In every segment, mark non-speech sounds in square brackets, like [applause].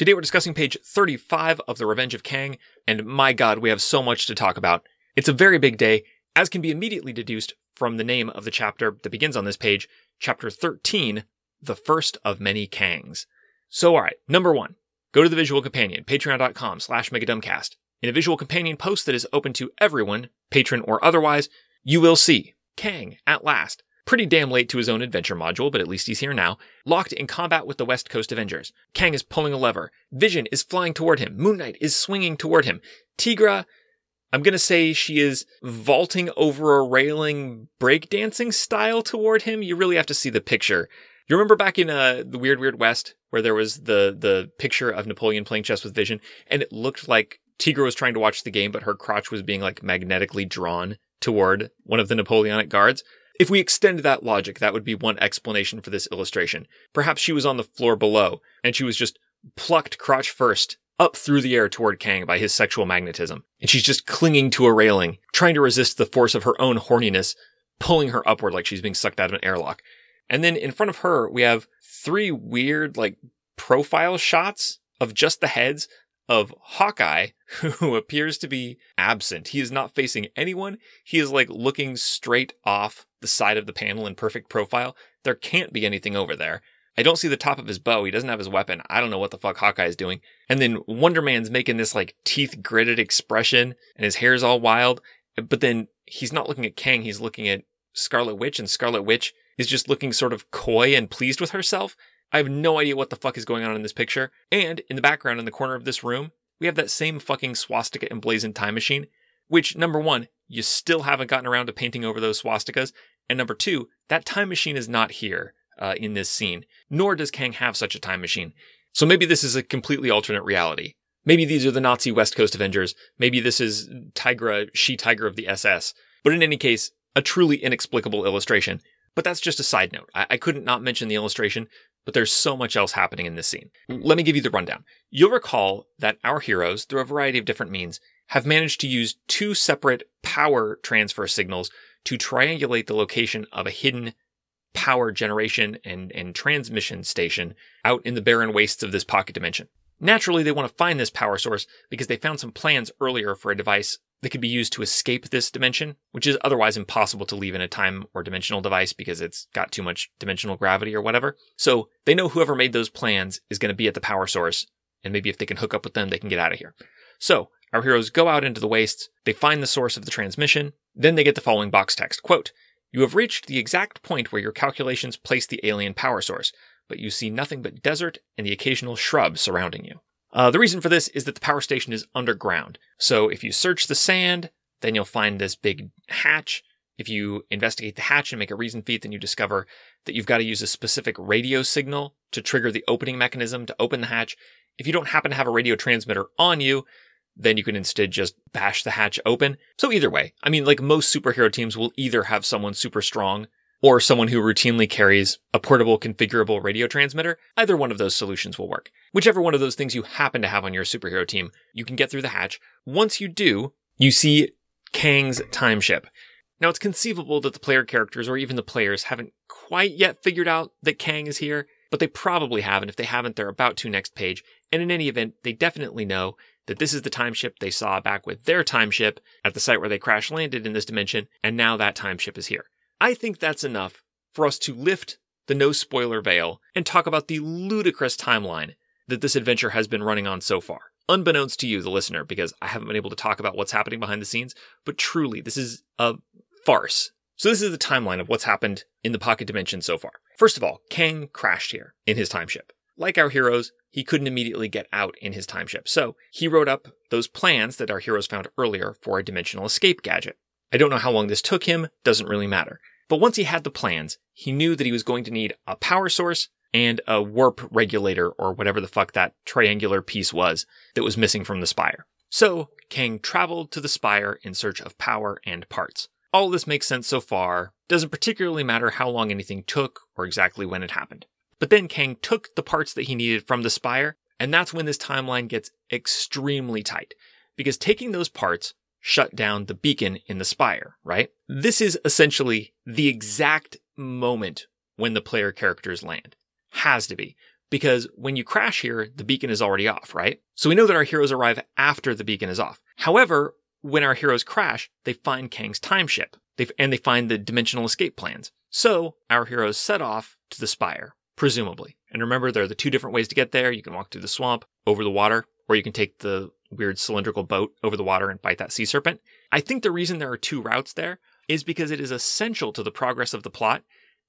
Today we're discussing page 35 of The Revenge of Kang, and my god, we have so much to talk about. It's a very big day, as can be immediately deduced from the name of the chapter that begins on this page, chapter 13, The First of Many Kangs. So alright, number one, go to the Visual Companion, patreon.com slash megadumbcast. In a Visual Companion post that is open to everyone, patron or otherwise, you will see Kang, at last, pretty damn late to his own adventure module, but at least he's here now, locked in combat with the West Coast Avengers. Kang is pulling a lever. Vision is flying toward him. Moon Knight is swinging toward him. Tigra, I'm gonna say she is vaulting over a railing breakdancing style toward him. You really have to see the picture. You remember back in uh, the Weird Weird West where there was the the picture of Napoleon playing chess with Vision, and it looked like Tigra was trying to watch the game, but her crotch was being like magnetically drawn toward one of the Napoleonic guards. If we extend that logic, that would be one explanation for this illustration. Perhaps she was on the floor below, and she was just plucked crotch first up through the air toward Kang by his sexual magnetism. And she's just clinging to a railing, trying to resist the force of her own horniness, pulling her upward like she's being sucked out of an airlock. And then in front of her, we have three weird, like, profile shots of just the heads of Hawkeye, [laughs] who appears to be absent. He is not facing anyone. He is like looking straight off the side of the panel in perfect profile. There can't be anything over there. I don't see the top of his bow. He doesn't have his weapon. I don't know what the fuck Hawkeye is doing. And then Wonder Man's making this like teeth gritted expression and his hair's all wild. But then he's not looking at Kang. He's looking at Scarlet Witch and Scarlet Witch is just looking sort of coy and pleased with herself. I have no idea what the fuck is going on in this picture. And in the background, in the corner of this room, we have that same fucking swastika emblazoned time machine, which, number one, you still haven't gotten around to painting over those swastikas. And number two, that time machine is not here uh, in this scene, nor does Kang have such a time machine. So maybe this is a completely alternate reality. Maybe these are the Nazi West Coast Avengers. Maybe this is Tigra, she Tiger of the SS. But in any case, a truly inexplicable illustration. But that's just a side note. I, I couldn't not mention the illustration but there's so much else happening in this scene. Let me give you the rundown. You'll recall that our heroes, through a variety of different means, have managed to use two separate power transfer signals to triangulate the location of a hidden power generation and, and transmission station out in the barren wastes of this pocket dimension. Naturally, they want to find this power source because they found some plans earlier for a device that could be used to escape this dimension, which is otherwise impossible to leave in a time or dimensional device because it's got too much dimensional gravity or whatever. So they know whoever made those plans is going to be at the power source, and maybe if they can hook up with them, they can get out of here. So our heroes go out into the wastes, they find the source of the transmission, then they get the following box text quote, You have reached the exact point where your calculations place the alien power source, but you see nothing but desert and the occasional shrub surrounding you. Uh, the reason for this is that the power station is underground. So if you search the sand, then you'll find this big hatch. If you investigate the hatch and make a reason feat, then you discover that you've got to use a specific radio signal to trigger the opening mechanism to open the hatch. If you don't happen to have a radio transmitter on you, then you can instead just bash the hatch open. So either way, I mean, like most superhero teams will either have someone super strong or someone who routinely carries a portable configurable radio transmitter, either one of those solutions will work. Whichever one of those things you happen to have on your superhero team, you can get through the hatch. Once you do, you see Kang's time ship. Now, it's conceivable that the player characters or even the players haven't quite yet figured out that Kang is here, but they probably have, and if they haven't, they're about to next page. And in any event, they definitely know that this is the time ship they saw back with their time ship at the site where they crash landed in this dimension, and now that time ship is here. I think that's enough for us to lift the no spoiler veil and talk about the ludicrous timeline that this adventure has been running on so far. Unbeknownst to you, the listener, because I haven't been able to talk about what's happening behind the scenes, but truly, this is a farce. So, this is the timeline of what's happened in the pocket dimension so far. First of all, Kang crashed here in his time ship. Like our heroes, he couldn't immediately get out in his time ship, so he wrote up those plans that our heroes found earlier for a dimensional escape gadget. I don't know how long this took him, doesn't really matter. But once he had the plans, he knew that he was going to need a power source, and a warp regulator or whatever the fuck that triangular piece was that was missing from the spire. So, Kang traveled to the spire in search of power and parts. All this makes sense so far, doesn't particularly matter how long anything took or exactly when it happened. But then Kang took the parts that he needed from the spire, and that's when this timeline gets extremely tight. Because taking those parts shut down the beacon in the spire, right? This is essentially the exact moment when the player characters land. Has to be. Because when you crash here, the beacon is already off, right? So we know that our heroes arrive after the beacon is off. However, when our heroes crash, they find Kang's time ship, and they find the dimensional escape plans. So our heroes set off to the spire, presumably. And remember, there are the two different ways to get there. You can walk through the swamp, over the water, or you can take the weird cylindrical boat over the water and bite that sea serpent. I think the reason there are two routes there is because it is essential to the progress of the plot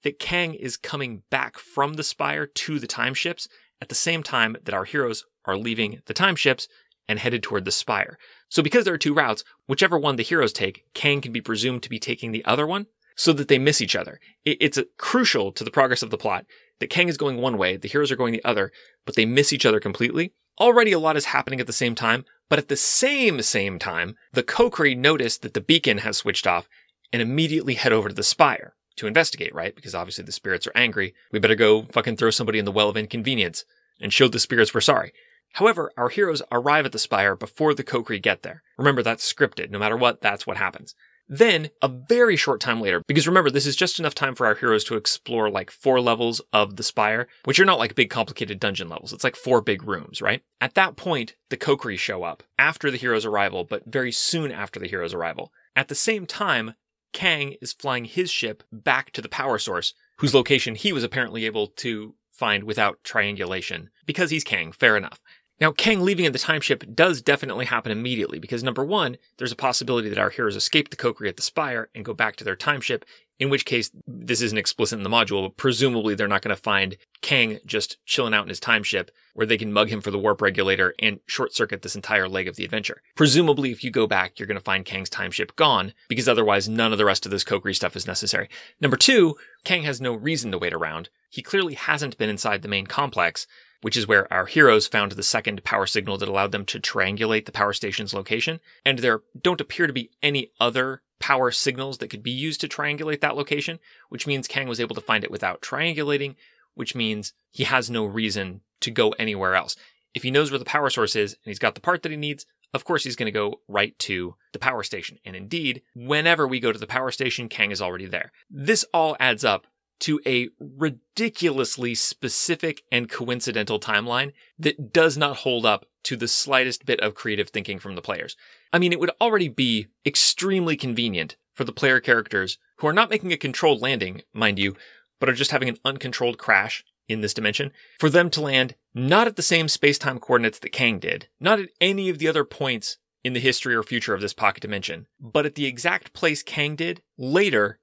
that Kang is coming back from the spire to the time ships at the same time that our heroes are leaving the time ships and headed toward the spire. So because there are two routes, whichever one the heroes take, Kang can be presumed to be taking the other one so that they miss each other. It's crucial to the progress of the plot that Kang is going one way, the heroes are going the other, but they miss each other completely. Already a lot is happening at the same time, but at the same same time, the Kokri notice that the beacon has switched off and immediately head over to the spire to investigate, right? Because obviously the spirits are angry. We better go fucking throw somebody in the well of inconvenience and show the spirits we're sorry. However, our heroes arrive at the spire before the Kokri get there. Remember, that's scripted. No matter what, that's what happens. Then, a very short time later, because remember, this is just enough time for our heroes to explore like four levels of the spire, which are not like big complicated dungeon levels. It's like four big rooms, right? At that point, the Kokri show up after the hero's arrival, but very soon after the hero's arrival. At the same time, Kang is flying his ship back to the power source, whose location he was apparently able to find without triangulation. Because he's Kang, fair enough. Now, Kang leaving in the time ship does definitely happen immediately because number one, there's a possibility that our heroes escape the Kokri at the Spire and go back to their time ship, in which case this isn't explicit in the module, but presumably they're not going to find Kang just chilling out in his time ship where they can mug him for the warp regulator and short circuit this entire leg of the adventure. Presumably, if you go back, you're going to find Kang's time ship gone because otherwise none of the rest of this Kokri stuff is necessary. Number two, Kang has no reason to wait around. He clearly hasn't been inside the main complex, which is where our heroes found the second power signal that allowed them to triangulate the power station's location. And there don't appear to be any other power signals that could be used to triangulate that location, which means Kang was able to find it without triangulating, which means he has no reason to go anywhere else. If he knows where the power source is and he's got the part that he needs, of course he's going to go right to the power station. And indeed, whenever we go to the power station, Kang is already there. This all adds up to a ridiculously specific and coincidental timeline that does not hold up to the slightest bit of creative thinking from the players. I mean, it would already be extremely convenient for the player characters who are not making a controlled landing, mind you, but are just having an uncontrolled crash in this dimension, for them to land not at the same space-time coordinates that Kang did, not at any of the other points in the history or future of this pocket dimension, but at the exact place Kang did later at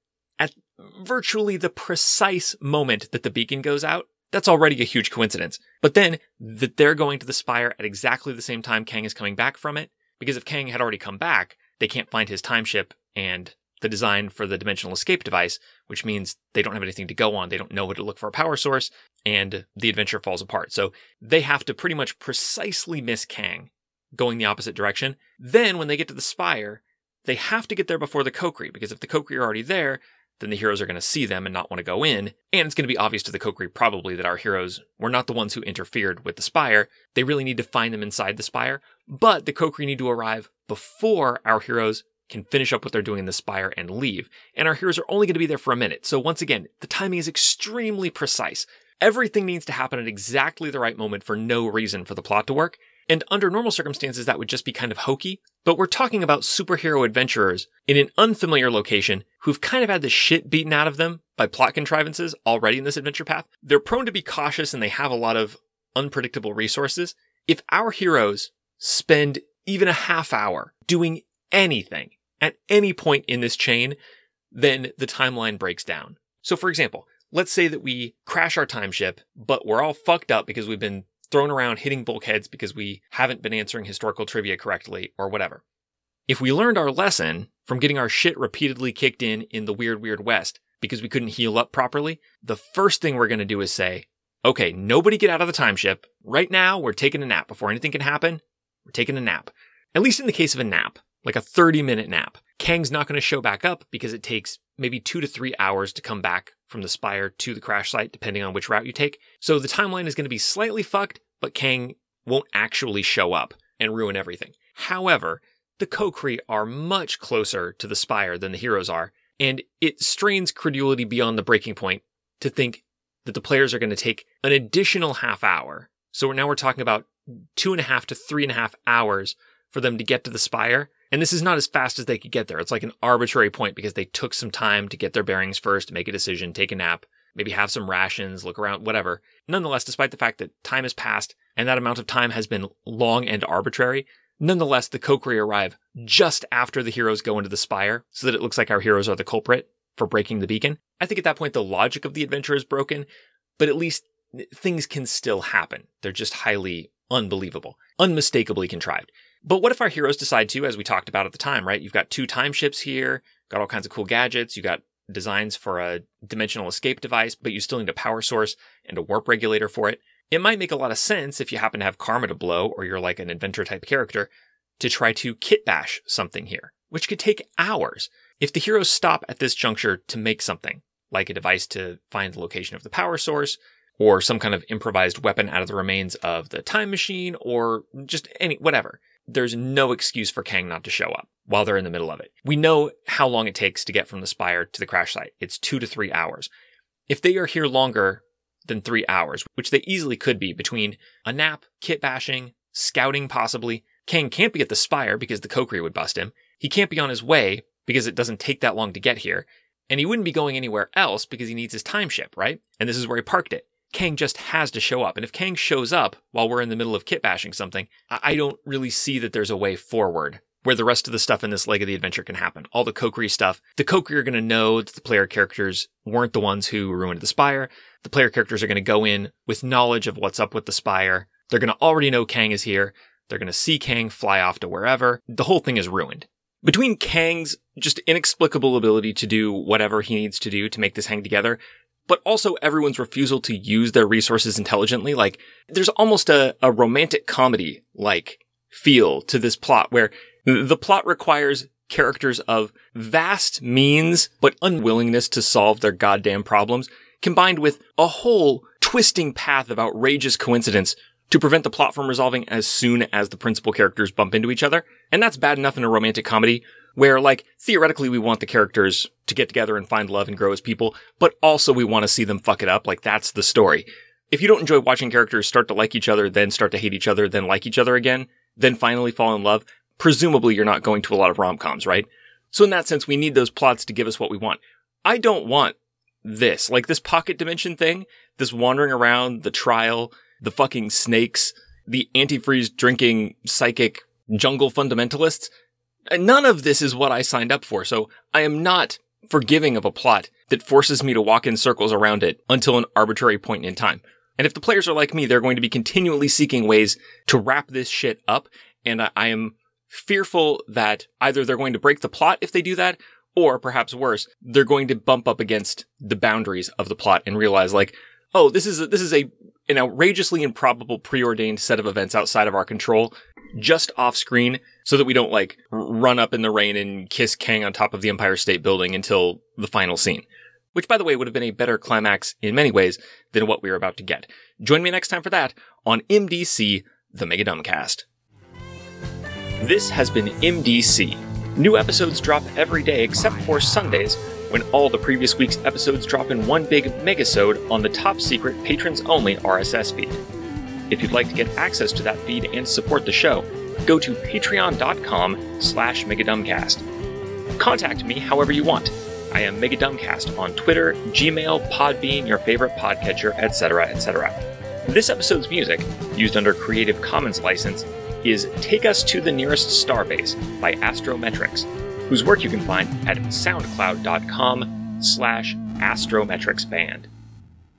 virtually the precise moment that the beacon goes out, that's already a huge coincidence. But then that they're going to the spire at exactly the same time Kang is coming back from it, because if Kang had already come back, they can't find his time ship and the design for the dimensional escape device, which means they don't have anything to go on. They don't know where to look for a power source, and the adventure falls apart. So they have to pretty much precisely miss Kang going the opposite direction. Then when they get to the spire, they have to get there before the Kokri, because if the Kokri are already there, then the heroes are going to see them and not want to go in. And it's going to be obvious to the Kokri probably that our heroes were not the ones who interfered with the Spire. They really need to find them inside the Spire. But the Kokri need to arrive before our heroes can finish up what they're doing in the Spire and leave. And our heroes are only going to be there for a minute. So once again, the timing is extremely precise. Everything needs to happen at exactly the right moment for no reason for the plot to work. And under normal circumstances, that would just be kind of hokey. But we're talking about superhero adventurers in an unfamiliar location who've kind of had the shit beaten out of them by plot contrivances already in this adventure path. They're prone to be cautious and they have a lot of unpredictable resources. If our heroes spend even a half hour doing anything at any point in this chain, then the timeline breaks down. So for example, let's say that we crash our time ship, but we're all fucked up because we've been thrown around hitting bulkheads because we haven't been answering historical trivia correctly or whatever. If we learned our lesson from getting our shit repeatedly kicked in in the weird, weird West because we couldn't heal up properly, the first thing we're going to do is say, okay, nobody get out of the time ship. Right now, we're taking a nap. Before anything can happen, we're taking a nap. At least in the case of a nap, like a 30 minute nap. Kang's not going to show back up because it takes maybe two to three hours to come back from the spire to the crash site, depending on which route you take. So the timeline is going to be slightly fucked, but Kang won't actually show up and ruin everything. However, the Kokri are much closer to the spire than the heroes are, and it strains credulity beyond the breaking point to think that the players are going to take an additional half hour. So now we're talking about two and a half to three and a half hours for them to get to the spire. And this is not as fast as they could get there. It's like an arbitrary point because they took some time to get their bearings first, make a decision, take a nap, maybe have some rations, look around, whatever. Nonetheless, despite the fact that time has passed and that amount of time has been long and arbitrary, nonetheless, the Kokri arrive just after the heroes go into the spire so that it looks like our heroes are the culprit for breaking the beacon. I think at that point, the logic of the adventure is broken, but at least things can still happen. They're just highly unbelievable, unmistakably contrived. But what if our heroes decide to, as we talked about at the time, right? You've got two time ships here, got all kinds of cool gadgets, you got designs for a dimensional escape device, but you still need a power source and a warp regulator for it. It might make a lot of sense if you happen to have karma to blow or you're like an inventor type character to try to kit bash something here, which could take hours. If the heroes stop at this juncture to make something, like a device to find the location of the power source, or some kind of improvised weapon out of the remains of the time machine, or just any, whatever, there's no excuse for Kang not to show up while they're in the middle of it. We know how long it takes to get from the spire to the crash site. It's two to three hours. If they are here longer than three hours, which they easily could be between a nap, kit bashing, scouting possibly, Kang can't be at the spire because the Kokri would bust him. He can't be on his way because it doesn't take that long to get here. And he wouldn't be going anywhere else because he needs his time ship, right? And this is where he parked it. Kang just has to show up. And if Kang shows up while we're in the middle of kit bashing something, I don't really see that there's a way forward where the rest of the stuff in this leg of the adventure can happen. All the Kokri stuff. The Kokri are going to know that the player characters weren't the ones who ruined the Spire. The player characters are going to go in with knowledge of what's up with the Spire. They're going to already know Kang is here. They're going to see Kang fly off to wherever. The whole thing is ruined. Between Kang's just inexplicable ability to do whatever he needs to do to make this hang together, but also everyone's refusal to use their resources intelligently. Like, there's almost a, a romantic comedy like feel to this plot where the plot requires characters of vast means, but unwillingness to solve their goddamn problems, combined with a whole twisting path of outrageous coincidence to prevent the plot from resolving as soon as the principal characters bump into each other. And that's bad enough in a romantic comedy where like theoretically we want the characters to get together and find love and grow as people, but also we want to see them fuck it up. Like that's the story. If you don't enjoy watching characters start to like each other, then start to hate each other, then like each other again, then finally fall in love, presumably you're not going to a lot of rom-coms, right? So in that sense, we need those plots to give us what we want. I don't want this, like this pocket dimension thing, this wandering around, the trial, the fucking snakes, the antifreeze drinking psychic jungle fundamentalists. None of this is what I signed up for, so I am not forgiving of a plot that forces me to walk in circles around it until an arbitrary point in time. And if the players are like me, they're going to be continually seeking ways to wrap this shit up, and I, I am fearful that either they're going to break the plot if they do that, or perhaps worse, they're going to bump up against the boundaries of the plot and realize like, oh, this is a, this is a an outrageously improbable preordained set of events outside of our control just off screen so that we don't like run up in the rain and kiss Kang on top of the Empire State Building until the final scene. Which, by the way, would have been a better climax in many ways than what we are about to get. Join me next time for that on MDC, the Mega Dumbcast. This has been MDC. New episodes drop every day except for Sundays, when all the previous week's episodes drop in one big megasode on the top secret patrons only RSS feed. If you'd like to get access to that feed and support the show, go to patreon.com slash megadumbcast. Contact me however you want. I am Megadumbcast on Twitter, Gmail, Podbean, your favorite podcatcher, etc., etc. This episode's music, used under Creative Commons license, is Take Us to the Nearest Starbase by Astrometrics, whose work you can find at soundcloud.com slash astrometricsband.